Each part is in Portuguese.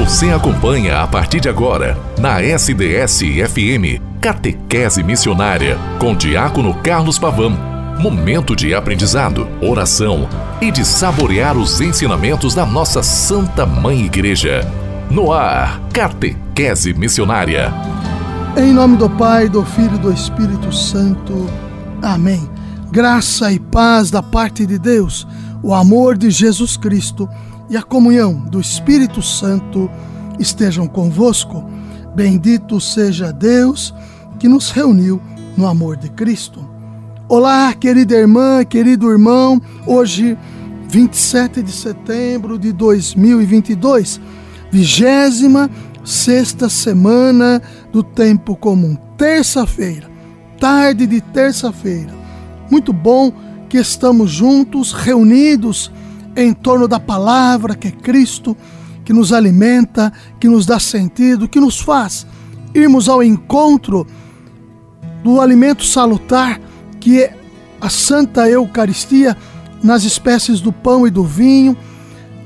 Você acompanha a partir de agora, na SDS-FM, Catequese Missionária, com Diácono Carlos Pavão. Momento de aprendizado, oração e de saborear os ensinamentos da nossa Santa Mãe Igreja. No ar, Catequese Missionária. Em nome do Pai, do Filho e do Espírito Santo. Amém. Graça e paz da parte de Deus, o amor de Jesus Cristo e a comunhão do Espírito Santo estejam convosco. Bendito seja Deus que nos reuniu no amor de Cristo. Olá, querida irmã, querido irmão. Hoje, 27 de setembro de 2022, vigésima sexta semana do tempo comum, terça-feira, tarde de terça-feira. Muito bom que estamos juntos, reunidos em torno da palavra que é Cristo, que nos alimenta, que nos dá sentido, que nos faz irmos ao encontro do alimento salutar que é a Santa Eucaristia nas espécies do pão e do vinho,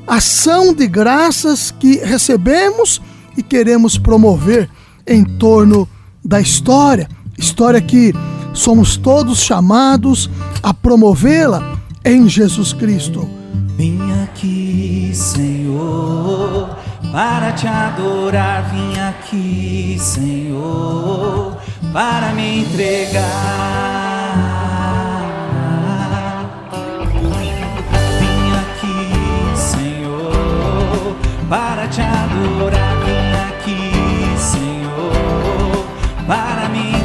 ação de graças que recebemos e queremos promover em torno da história, história que somos todos chamados a promovê-la em Jesus Cristo. Vim aqui, Senhor, para te adorar. Vim aqui, Senhor, para me entregar. Vim aqui, Senhor, para te adorar. Vim aqui, Senhor, para me toque,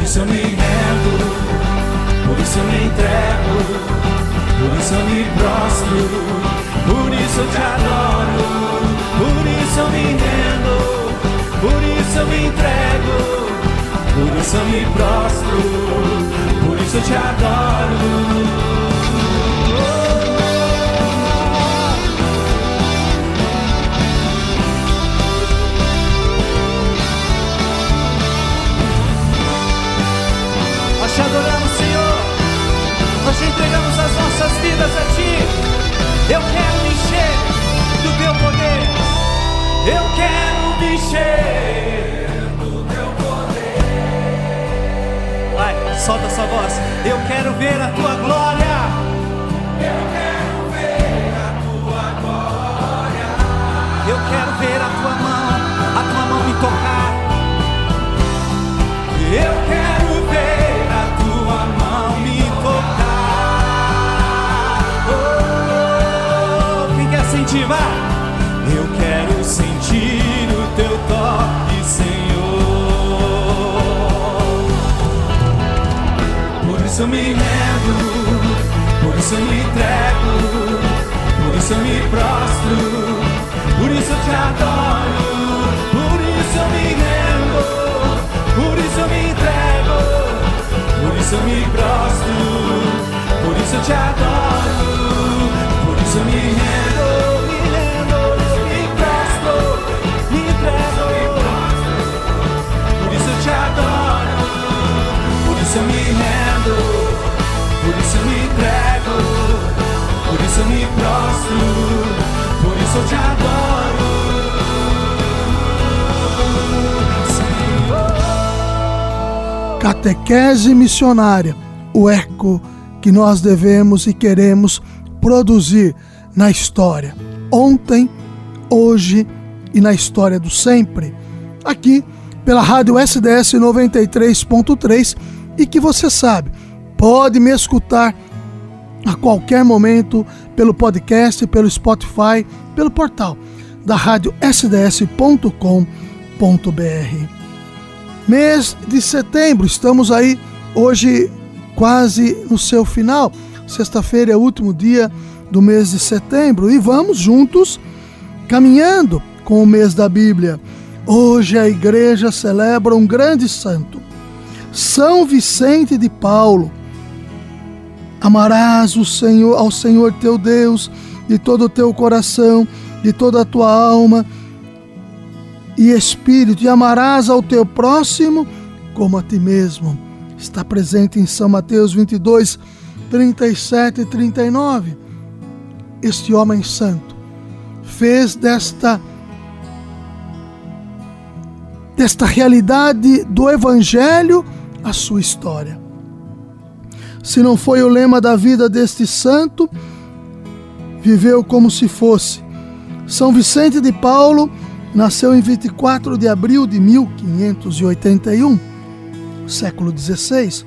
Por isso eu me rendo, por isso eu me entrego, por isso eu me prostro, por isso eu te adoro, por isso eu me rendo, por isso eu me entrego, por isso eu me prostro, por isso eu te adoro. entregamos as nossas vidas a Ti. Eu quero me encher do Teu poder. Eu quero me encher do Teu poder. Vai, solta sua voz. Eu quero ver a Tua glória. Eu quero ver a Tua glória. Eu quero ver a Tua mão, a Tua mão me tocar. Eu quero Eu quero sentir o teu toque, Senhor. Por isso eu me rendo, por isso eu me entrego, por isso eu me prostro, por isso eu te adoro, por isso eu me rendo, por isso eu me entrego, por isso eu me prostro, por isso eu te adoro, por isso eu me rendo, isso eu me rendo, por isso eu me entrego, por isso eu me prostro, por isso eu te adoro. Catequese missionária, o eco que nós devemos e queremos produzir na história, ontem, hoje e na história do sempre. Aqui pela rádio SDS 93.3 e que você sabe, pode me escutar a qualquer momento pelo podcast, pelo Spotify, pelo portal da rádio sds.com.br. Mês de setembro, estamos aí hoje quase no seu final. Sexta-feira é o último dia do mês de setembro e vamos juntos caminhando com o mês da Bíblia. Hoje a igreja celebra um grande santo, São Vicente de Paulo. Amarás o Senhor ao Senhor teu Deus de todo o teu coração, de toda a tua alma e espírito, e amarás ao teu próximo como a ti mesmo. Está presente em São Mateus 22, 37 e 39. Este homem santo fez desta desta realidade do evangelho a sua história. Se não foi o lema da vida deste santo, viveu como se fosse. São Vicente de Paulo nasceu em 24 de abril de 1581, século XVI,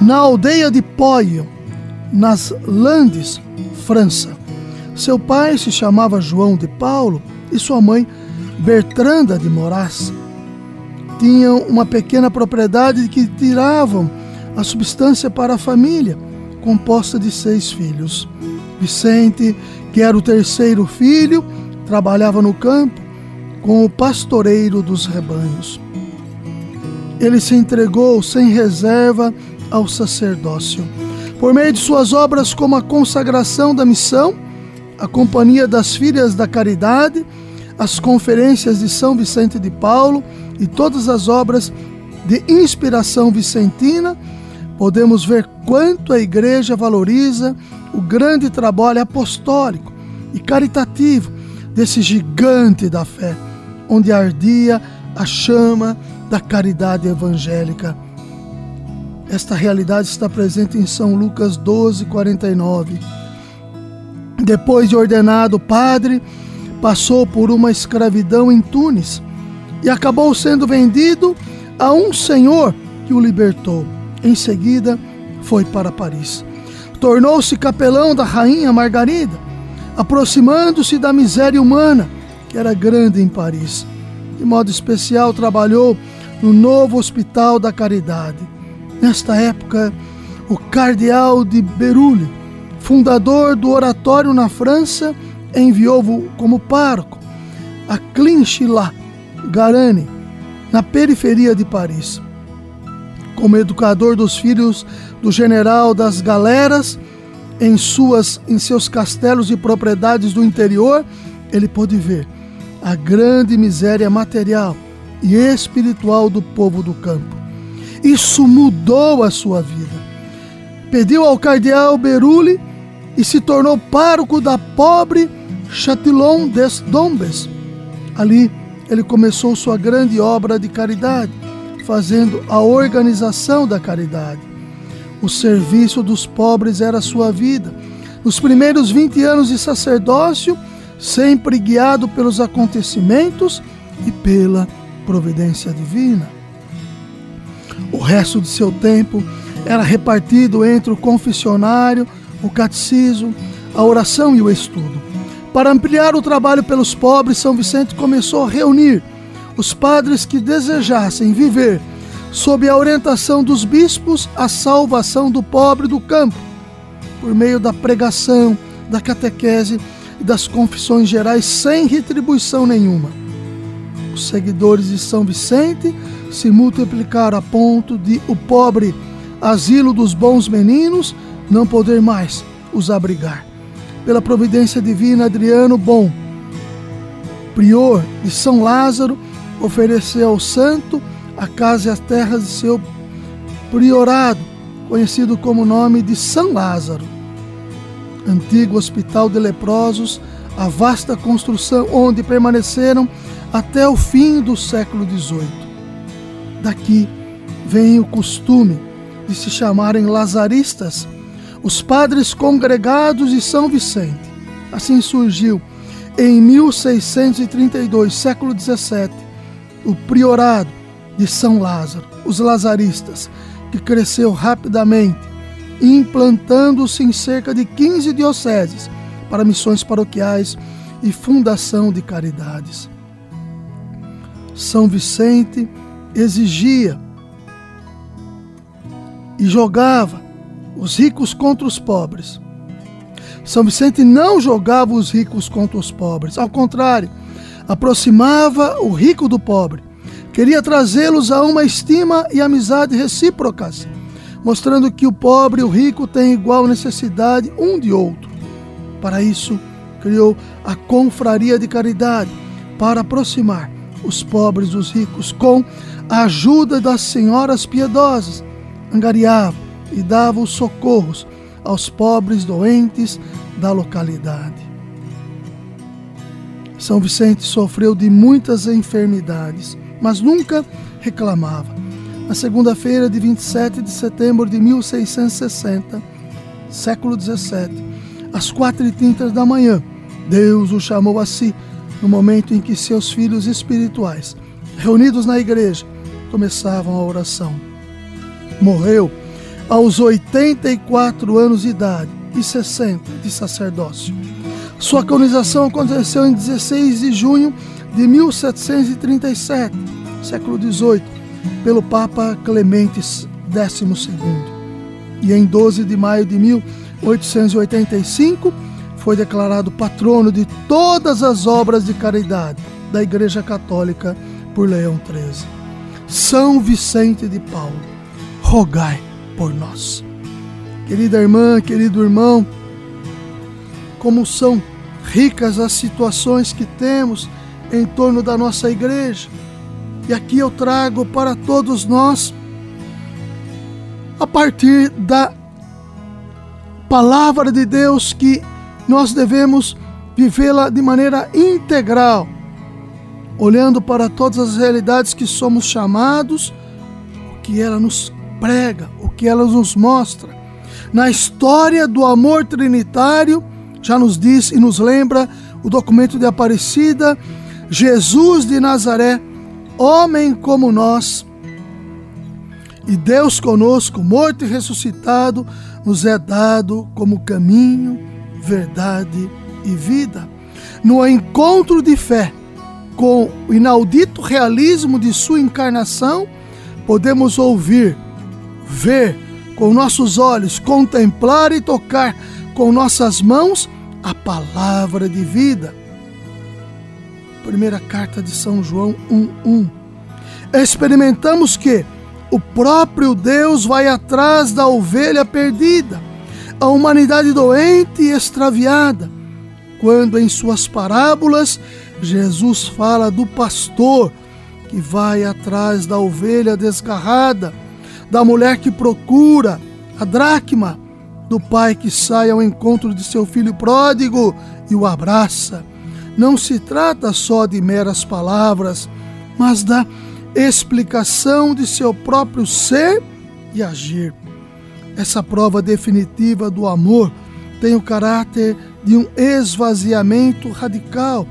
na aldeia de Poio, nas Landes, França. Seu pai se chamava João de Paulo e sua mãe Bertranda de Moraes. Tinham uma pequena propriedade que tiravam a substância para a família, composta de seis filhos. Vicente, que era o terceiro filho, trabalhava no campo com o pastoreiro dos rebanhos. Ele se entregou sem reserva ao sacerdócio. Por meio de suas obras, como a consagração da missão, a Companhia das Filhas da Caridade, as conferências de São Vicente de Paulo e todas as obras de inspiração vicentina, podemos ver quanto a Igreja valoriza o grande trabalho apostólico e caritativo desse gigante da fé, onde ardia a chama da caridade evangélica. Esta realidade está presente em São Lucas 12, 49. Depois de ordenado padre, passou por uma escravidão em Tunis e acabou sendo vendido a um senhor que o libertou. Em seguida, foi para Paris. Tornou-se capelão da rainha Margarida, aproximando-se da miséria humana, que era grande em Paris. De modo especial, trabalhou no novo Hospital da Caridade. Nesta época, o cardeal de Berulle, fundador do oratório na França, enviou-o como pároco a Clinchila, Garane, na periferia de Paris. Como educador dos filhos do general das galeras, em, suas, em seus castelos e propriedades do interior, ele pôde ver a grande miséria material e espiritual do povo do campo. Isso mudou a sua vida. Pediu ao cardeal Berulle e se tornou pároco da pobre Chatillon des Dombes. Ali ele começou sua grande obra de caridade, fazendo a organização da caridade. O serviço dos pobres era sua vida. Nos primeiros 20 anos de sacerdócio, sempre guiado pelos acontecimentos e pela providência divina. O resto de seu tempo era repartido entre o confessionário, o catecismo, a oração e o estudo. Para ampliar o trabalho pelos pobres, São Vicente começou a reunir os padres que desejassem viver, sob a orientação dos bispos, a salvação do pobre do campo, por meio da pregação, da catequese e das confissões gerais, sem retribuição nenhuma. Os seguidores de São Vicente se multiplicaram a ponto de o pobre asilo dos bons meninos não poder mais os abrigar. Pela providência divina, Adriano Bom, prior de São Lázaro, ofereceu ao santo a casa e as terras de seu priorado, conhecido como nome de São Lázaro. Antigo hospital de leprosos, a vasta construção onde permaneceram até o fim do século XVIII. Daqui vem o costume de se chamarem lazaristas, os padres congregados de São Vicente. Assim surgiu, em 1632, século XVII, o priorado de São Lázaro, os lazaristas, que cresceu rapidamente, implantando-se em cerca de 15 dioceses para missões paroquiais e fundação de caridades. São Vicente exigia e jogava os ricos contra os pobres. São Vicente não jogava os ricos contra os pobres, ao contrário, aproximava o rico do pobre. Queria trazê-los a uma estima e amizade recíprocas, mostrando que o pobre e o rico têm igual necessidade um de outro. Para isso, criou a Confraria de Caridade para aproximar os pobres dos ricos com a ajuda das senhoras piedosas angariava e dava os socorros aos pobres doentes da localidade. São Vicente sofreu de muitas enfermidades, mas nunca reclamava. Na segunda-feira de 27 de setembro de 1660, século 17, às quatro e trinta da manhã, Deus o chamou a si no momento em que seus filhos espirituais, reunidos na igreja, começavam a oração morreu aos 84 anos de idade e 60 de sacerdócio. Sua canonização aconteceu em 16 de junho de 1737, século XVIII, pelo Papa Clemente XII. E em 12 de maio de 1885 foi declarado patrono de todas as obras de caridade da Igreja Católica por Leão XIII. São Vicente de Paulo rogai por nós. Querida irmã, querido irmão, como são ricas as situações que temos em torno da nossa igreja. E aqui eu trago para todos nós, a partir da palavra de Deus, que nós devemos vivê-la de maneira integral, olhando para todas as realidades que somos chamados, o que ela nos prega, o que ela nos mostra. Na história do amor trinitário, já nos diz e nos lembra o documento de Aparecida, Jesus de Nazaré, homem como nós, e Deus conosco, morto e ressuscitado, nos é dado como caminho, verdade e vida. No encontro de fé com o inaudito realismo de sua encarnação, podemos ouvir ver com nossos olhos, contemplar e tocar com nossas mãos a palavra de vida. Primeira carta de São João 1:1. Experimentamos que o próprio Deus vai atrás da ovelha perdida, a humanidade doente e extraviada. Quando em suas parábolas Jesus fala do pastor que vai atrás da ovelha desgarrada, da mulher que procura a dracma, do pai que sai ao encontro de seu filho pródigo e o abraça. Não se trata só de meras palavras, mas da explicação de seu próprio ser e agir. Essa prova definitiva do amor tem o caráter de um esvaziamento radical,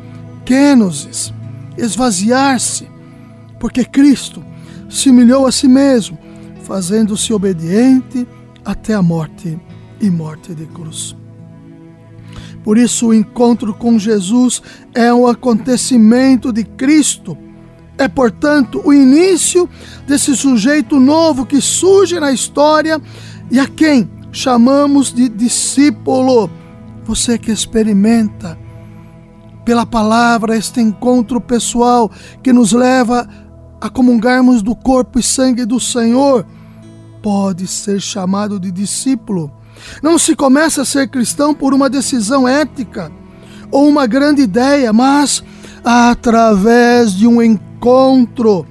kenosis, esvaziar-se, porque Cristo se humilhou a si mesmo, fazendo-se obediente até a morte e morte de cruz. Por isso, o encontro com Jesus é um acontecimento de Cristo. É, portanto, o início desse sujeito novo que surge na história e a quem chamamos de discípulo. Você que experimenta pela palavra este encontro pessoal que nos leva a comungarmos do corpo e sangue do Senhor, pode ser chamado de discípulo. Não se começa a ser cristão por uma decisão ética ou uma grande ideia, mas através de um encontro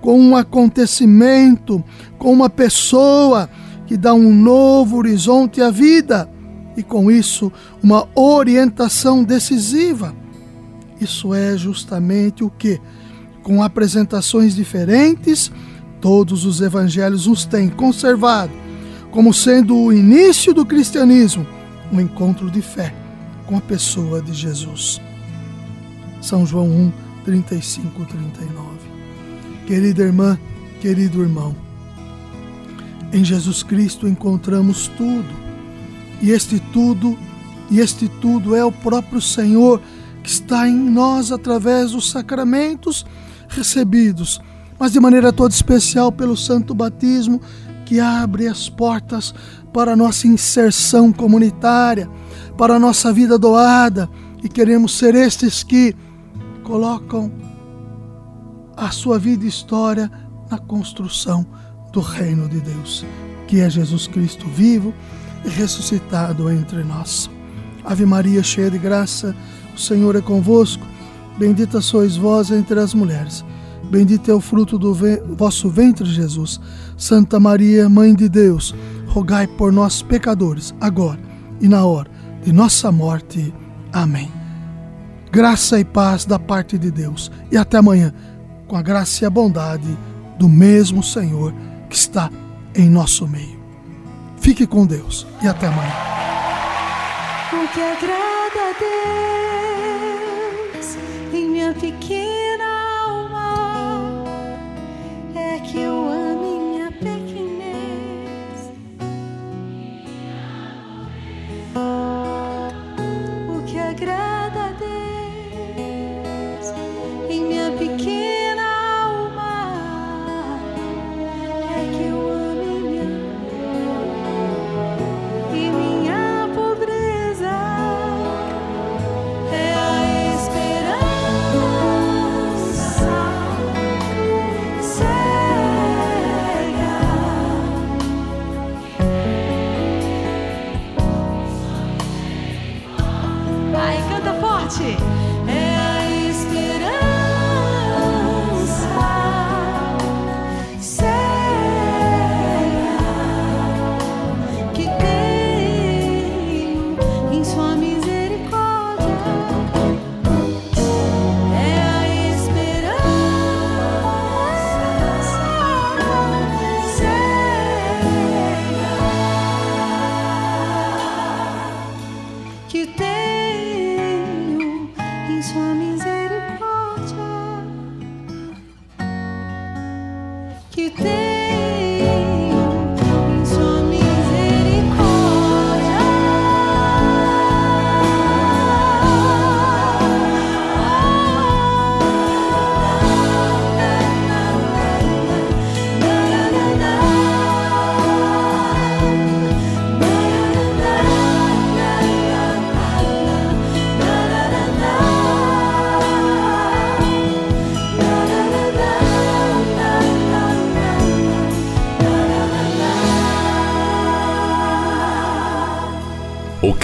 com um acontecimento, com uma pessoa que dá um novo horizonte à vida e com isso uma orientação decisiva. Isso é justamente o que, com apresentações diferentes, todos os evangelhos nos têm conservado como sendo o início do cristianismo, um encontro de fé com a pessoa de Jesus. São João 1, 35, 39. Querida irmã, querido irmão, em Jesus Cristo encontramos tudo, e este tudo, e este tudo é o próprio Senhor que está em nós através dos sacramentos recebidos, mas de maneira toda especial pelo santo batismo que abre as portas para a nossa inserção comunitária, para a nossa vida doada, e queremos ser estes que colocam a sua vida e história na construção do reino de Deus, que é Jesus Cristo vivo e ressuscitado entre nós. Ave Maria, cheia de graça, o Senhor é convosco. Bendita sois vós entre as mulheres. Bendito é o fruto do vosso ventre, Jesus. Santa Maria, Mãe de Deus, rogai por nós, pecadores, agora e na hora de nossa morte. Amém. Graça e paz da parte de Deus. E até amanhã, com a graça e a bondade do mesmo Senhor que está em nosso meio. Fique com Deus e até amanhã. O que agrada a Deus em minha pequena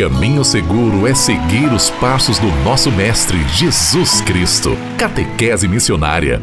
caminho seguro é seguir os passos do nosso Mestre Jesus Cristo. Catequese Missionária